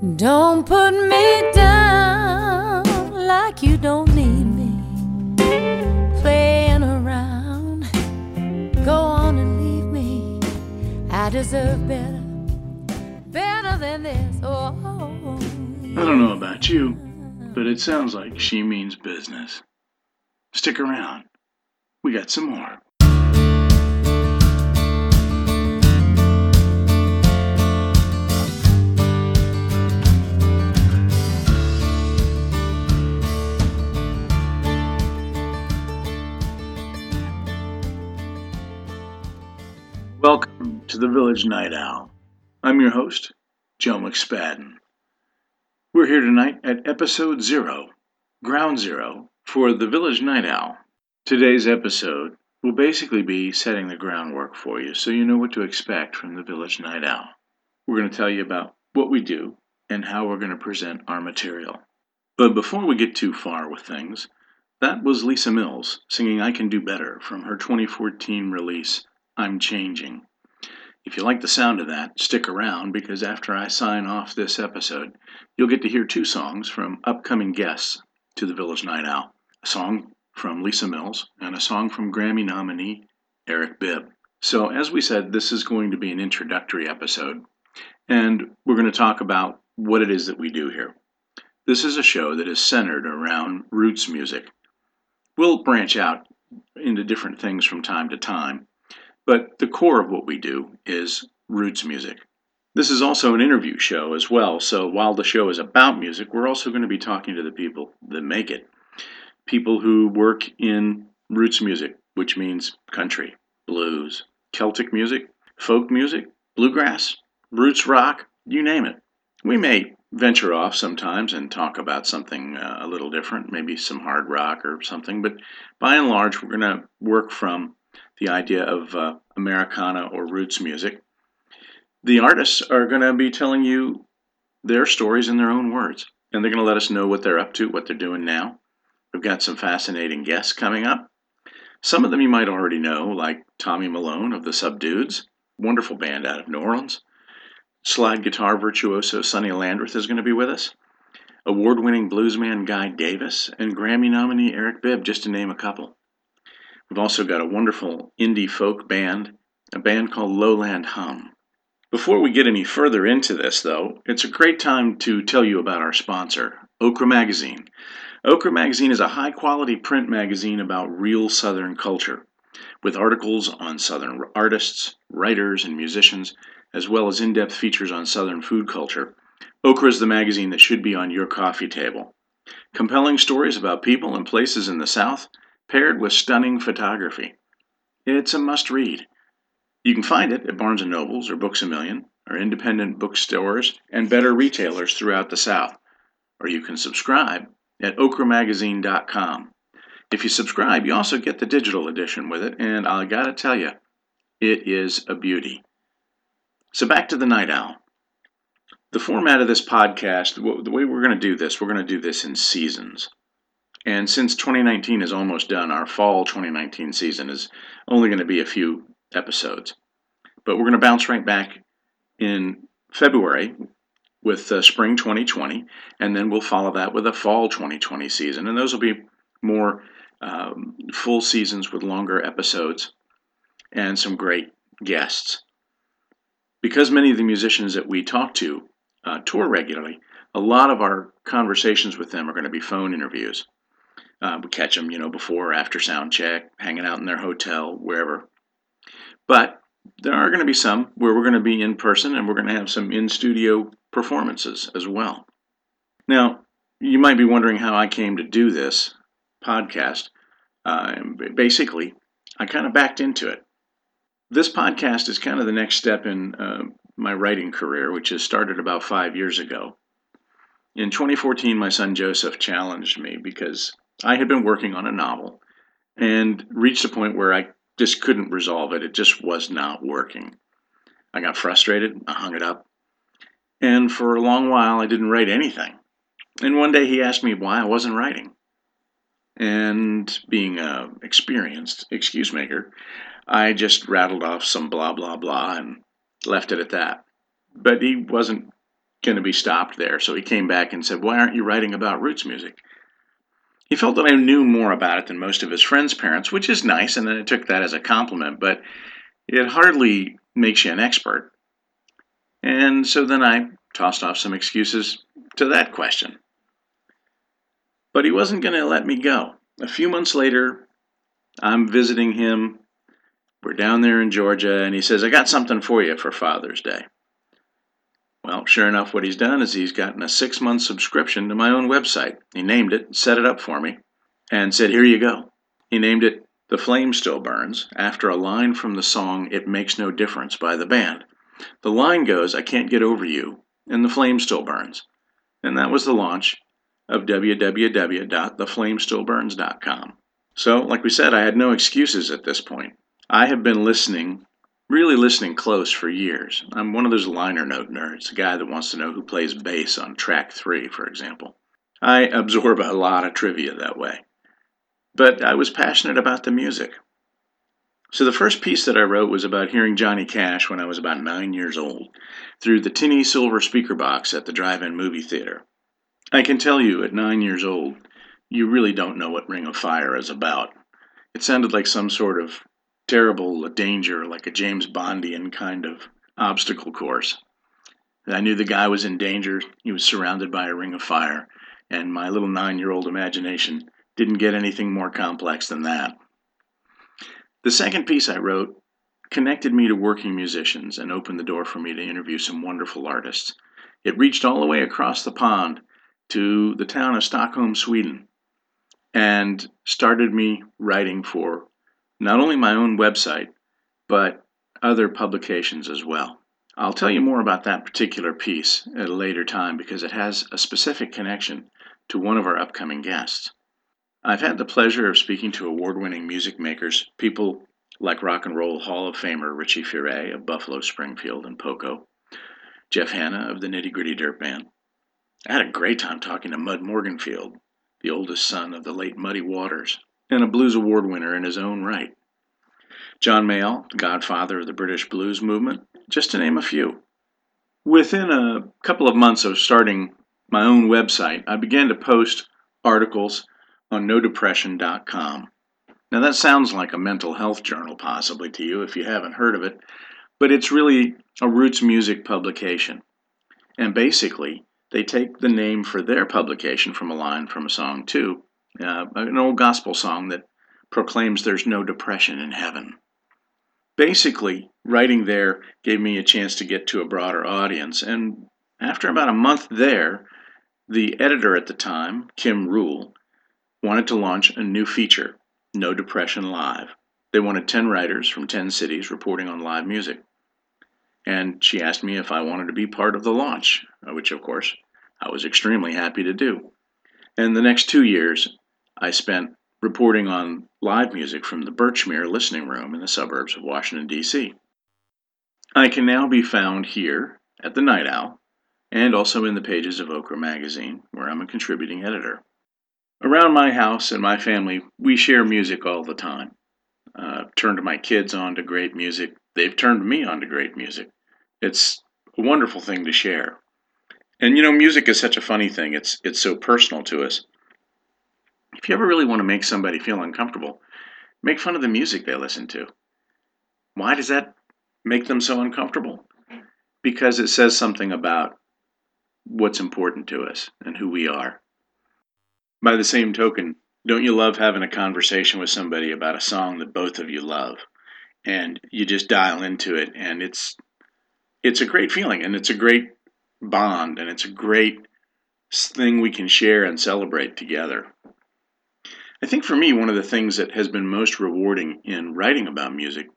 Don't put me down like you don't need me. Playing around, go on and leave me. I deserve better, better than this. Oh, I don't know about you, but it sounds like she means business. Stick around. We got some more. Welcome to the Village Night Owl. I'm your host, Joe McSpadden. We're here tonight at episode zero, ground zero, for the Village Night Owl. Today's episode will basically be setting the groundwork for you so you know what to expect from the Village Night Owl. We're going to tell you about what we do and how we're going to present our material. But before we get too far with things, that was Lisa Mills singing I Can Do Better from her 2014 release, I'm Changing. If you like the sound of that, stick around because after I sign off this episode, you'll get to hear two songs from upcoming guests to the Village Night Owl a song from Lisa Mills and a song from Grammy nominee Eric Bibb. So, as we said, this is going to be an introductory episode, and we're going to talk about what it is that we do here. This is a show that is centered around roots music. We'll branch out into different things from time to time, but the core of what we do is roots music. This is also an interview show as well, so while the show is about music, we're also going to be talking to the people that make it. People who work in roots music, which means country, blues, Celtic music, folk music, bluegrass, roots rock, you name it. We may venture off sometimes and talk about something uh, a little different, maybe some hard rock or something, but by and large, we're going to work from the idea of uh, Americana or roots music. The artists are going to be telling you their stories in their own words, and they're going to let us know what they're up to, what they're doing now. We've got some fascinating guests coming up. Some of them you might already know, like Tommy Malone of the Subdudes, wonderful band out of New Orleans. Slide guitar virtuoso Sonny Landreth is going to be with us. Award winning bluesman Guy Davis, and Grammy nominee Eric Bibb, just to name a couple. We've also got a wonderful indie folk band, a band called Lowland Hum. Before we get any further into this, though, it's a great time to tell you about our sponsor, Okra Magazine. Okra Magazine is a high quality print magazine about real Southern culture, with articles on Southern artists, writers, and musicians, as well as in depth features on Southern food culture. Okra is the magazine that should be on your coffee table. Compelling stories about people and places in the South paired with stunning photography. It's a must read. You can find it at Barnes & Nobles or Books A Million or independent bookstores and better retailers throughout the South. Or you can subscribe at okramagazine.com. If you subscribe, you also get the digital edition with it, and I gotta tell you, it is a beauty. So back to the Night Owl. The format of this podcast, the way we're going to do this, we're going to do this in seasons. And since 2019 is almost done, our fall 2019 season is only going to be a few episodes. But we're going to bounce right back in February with uh, spring 2020, and then we'll follow that with a fall 2020 season. And those will be more um, full seasons with longer episodes and some great guests. Because many of the musicians that we talk to uh, tour regularly, a lot of our conversations with them are going to be phone interviews. Uh, we catch them, you know, before or after sound check, hanging out in their hotel, wherever. But there are going to be some where we're going to be in person and we're going to have some in studio performances as well. Now, you might be wondering how I came to do this podcast. Uh, basically, I kind of backed into it. This podcast is kind of the next step in uh, my writing career, which has started about five years ago. In 2014, my son Joseph challenged me because I had been working on a novel and reached a point where I just couldn't resolve it. It just was not working. I got frustrated. I hung it up. And for a long while, I didn't write anything. And one day he asked me why I wasn't writing. And being a experienced excuse maker, I just rattled off some blah, blah, blah and left it at that. But he wasn't going to be stopped there. So he came back and said, Why aren't you writing about roots music? He felt that I knew more about it than most of his friends' parents, which is nice, and then I took that as a compliment, but it hardly makes you an expert. And so then I tossed off some excuses to that question. But he wasn't going to let me go. A few months later, I'm visiting him. We're down there in Georgia, and he says, I got something for you for Father's Day. Well, sure enough, what he's done is he's gotten a six month subscription to my own website. He named it, set it up for me, and said, Here you go. He named it The Flame Still Burns after a line from the song It Makes No Difference by the band. The line goes, I can't get over you, and the flame still burns. And that was the launch of www.theflamestillburns.com. So, like we said, I had no excuses at this point. I have been listening really listening close for years. I'm one of those liner note nerds, a guy that wants to know who plays bass on track three, for example. I absorb a lot of trivia that way. But I was passionate about the music. So the first piece that I wrote was about hearing Johnny Cash when I was about nine years old through the tinny silver speaker box at the drive in movie theater. I can tell you, at nine years old, you really don't know what Ring of Fire is about. It sounded like some sort of terrible danger, like a James Bondian kind of obstacle course. I knew the guy was in danger. He was surrounded by a ring of fire, and my little nine year old imagination didn't get anything more complex than that. The second piece I wrote connected me to working musicians and opened the door for me to interview some wonderful artists. It reached all the way across the pond to the town of Stockholm, Sweden, and started me writing for not only my own website, but other publications as well. I'll tell you more about that particular piece at a later time because it has a specific connection to one of our upcoming guests. I've had the pleasure of speaking to award winning music makers, people like Rock and Roll Hall of Famer Richie Furay of Buffalo Springfield and Poco, Jeff Hanna of the Nitty Gritty Dirt Band. I had a great time talking to Mud Morganfield, the oldest son of the late Muddy Waters, and a blues award winner in his own right. John Mayall, godfather of the British blues movement, just to name a few. Within a couple of months of starting my own website, I began to post articles on nodepression.com. Now, that sounds like a mental health journal, possibly to you if you haven't heard of it, but it's really a roots music publication. And basically, they take the name for their publication from a line from a song, too, uh, an old gospel song that proclaims there's no depression in heaven. Basically, writing there gave me a chance to get to a broader audience, and after about a month there, the editor at the time, Kim Ruehl, wanted to launch a new feature, No Depression Live. They wanted 10 writers from 10 cities reporting on live music. And she asked me if I wanted to be part of the launch, which, of course, I was extremely happy to do. And the next two years, I spent reporting on live music from the Birchmere Listening Room in the suburbs of Washington, D.C. I can now be found here at the Night Owl and also in the pages of Okra Magazine, where I'm a contributing editor. Around my house and my family, we share music all the time. Uh, turned my kids on to great music. They've turned me on to great music. It's a wonderful thing to share. And you know, music is such a funny thing. It's it's so personal to us. If you ever really want to make somebody feel uncomfortable, make fun of the music they listen to. Why does that make them so uncomfortable? Because it says something about what's important to us and who we are. By the same token, don't you love having a conversation with somebody about a song that both of you love and you just dial into it and it's it's a great feeling and it's a great bond and it's a great thing we can share and celebrate together. I think for me, one of the things that has been most rewarding in writing about music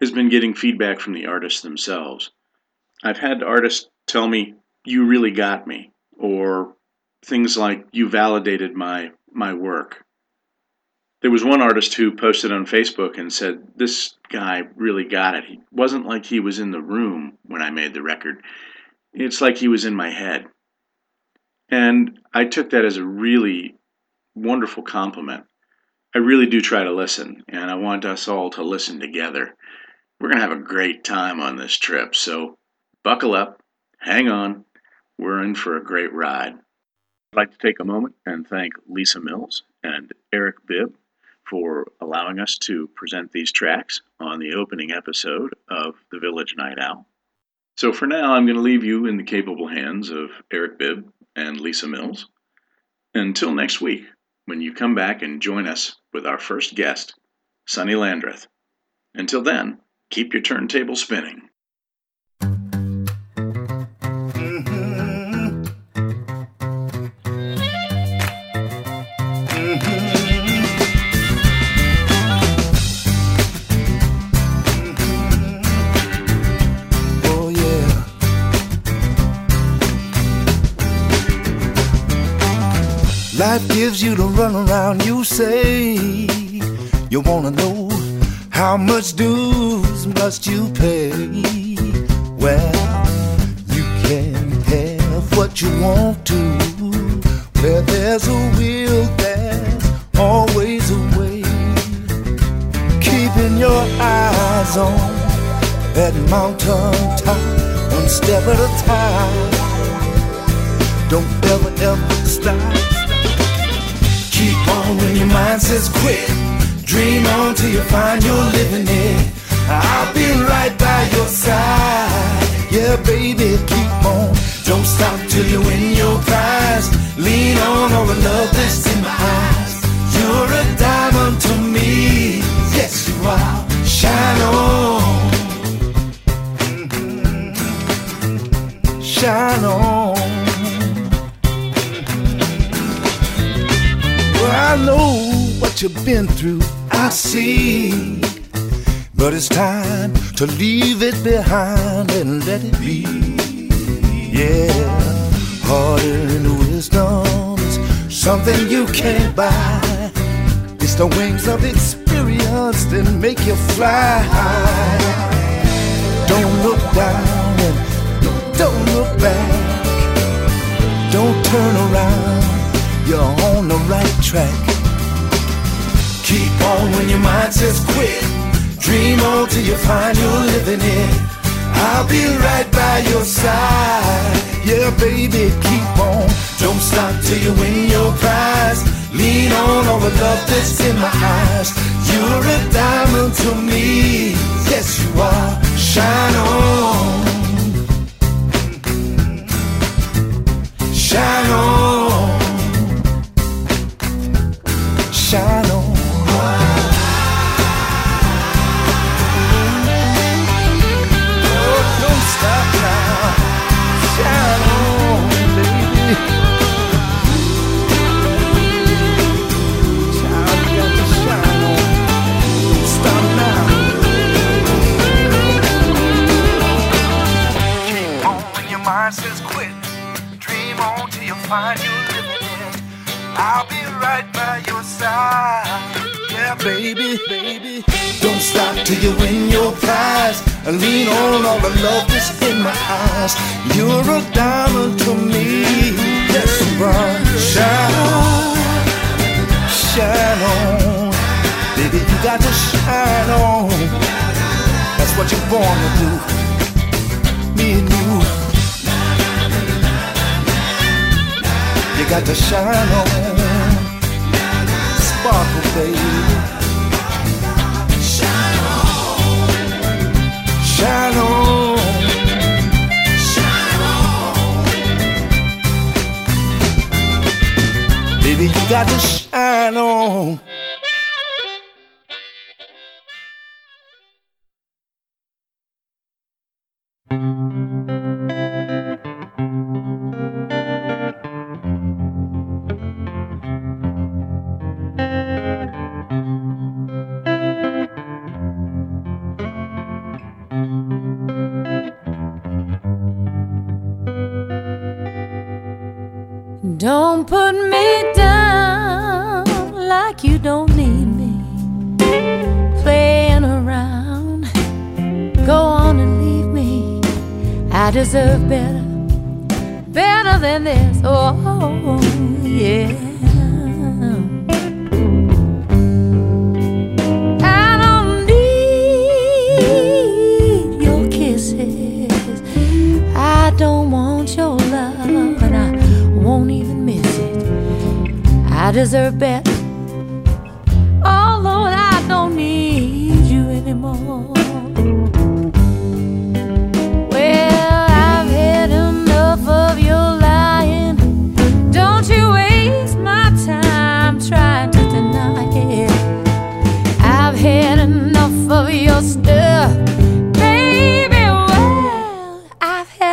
has been getting feedback from the artists themselves. I've had artists tell me, "You really got me," or things like, "You validated my my work." There was one artist who posted on Facebook and said, "This guy really got it. He wasn't like he was in the room when I made the record. It's like he was in my head." And I took that as a really wonderful compliment. I really do try to listen, and I want us all to listen together. We're going to have a great time on this trip, so buckle up, hang on. we're in for a great ride. I'd like to take a moment and thank Lisa Mills and Eric Bibb for allowing us to present these tracks on the opening episode of The Village Night Owl. So for now, I'm going to leave you in the capable hands of Eric Bibb and Lisa Mills. Until next week, when you come back and join us with our first guest, Sonny Landreth. Until then, keep your turntable spinning. Life gives you the runaround. You say you wanna know how much dues must you pay. Well, you can have what you want to. Where there's a will, there's always a way. Keeping your eyes on that mountain top, one step at a time. Don't ever, ever stop. Keep on when your mind says quit. Dream on till you find you're living it. I'll be right by your side. Yeah, baby, keep on. Don't stop till you win your prize. Lean on all the love that's in my eyes. But it's time to leave it behind and let it be. Yeah, and wisdom is something you can't buy. It's the wings of experience that make you fly. Don't look down and don't look back. Don't turn around. You're on the right track. Keep on when your mind says quit. Dream on till you find you're living it. I'll be right by your side. Yeah, baby, keep on. Don't stop till you win your prize. Lean on all the love that's in my eyes. You're a diamond to me. Yes, you are. Shine on. On till you find you living it. I'll be right by your side. Yeah, baby, baby. Don't stop till you win your prize. And lean on all the love that's in my eyes. You're a diamond to me. Yes, are. Shine on, shine on. Baby, you got to shine on. That's what you're born to do. You got to shine on. Sparkle, baby. Shine on. Shine on. Baby, you got to shine on. I deserve better, better than this. Oh, yeah. I don't need your kisses. I don't want your love, and I won't even miss it. I deserve better.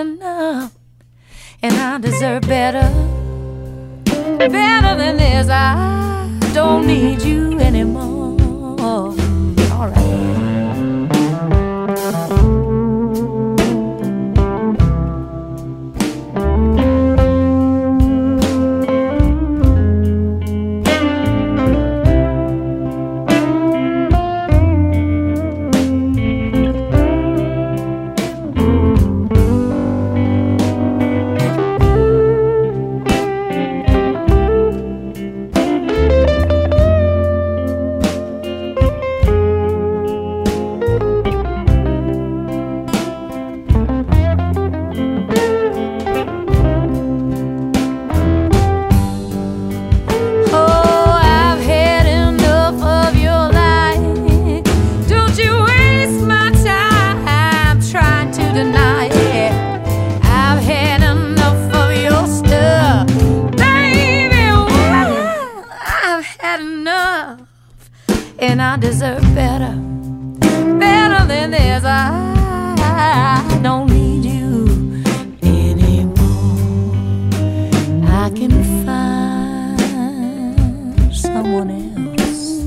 enough, and I deserve better, better than this. I don't need you anymore. All right. had enough, and I deserve better, better than this. I don't need you anymore. I can find someone else.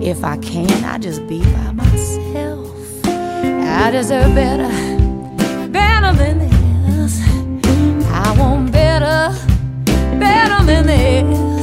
If I can't, I just be by myself. I deserve better, better than this. I want better, better than this.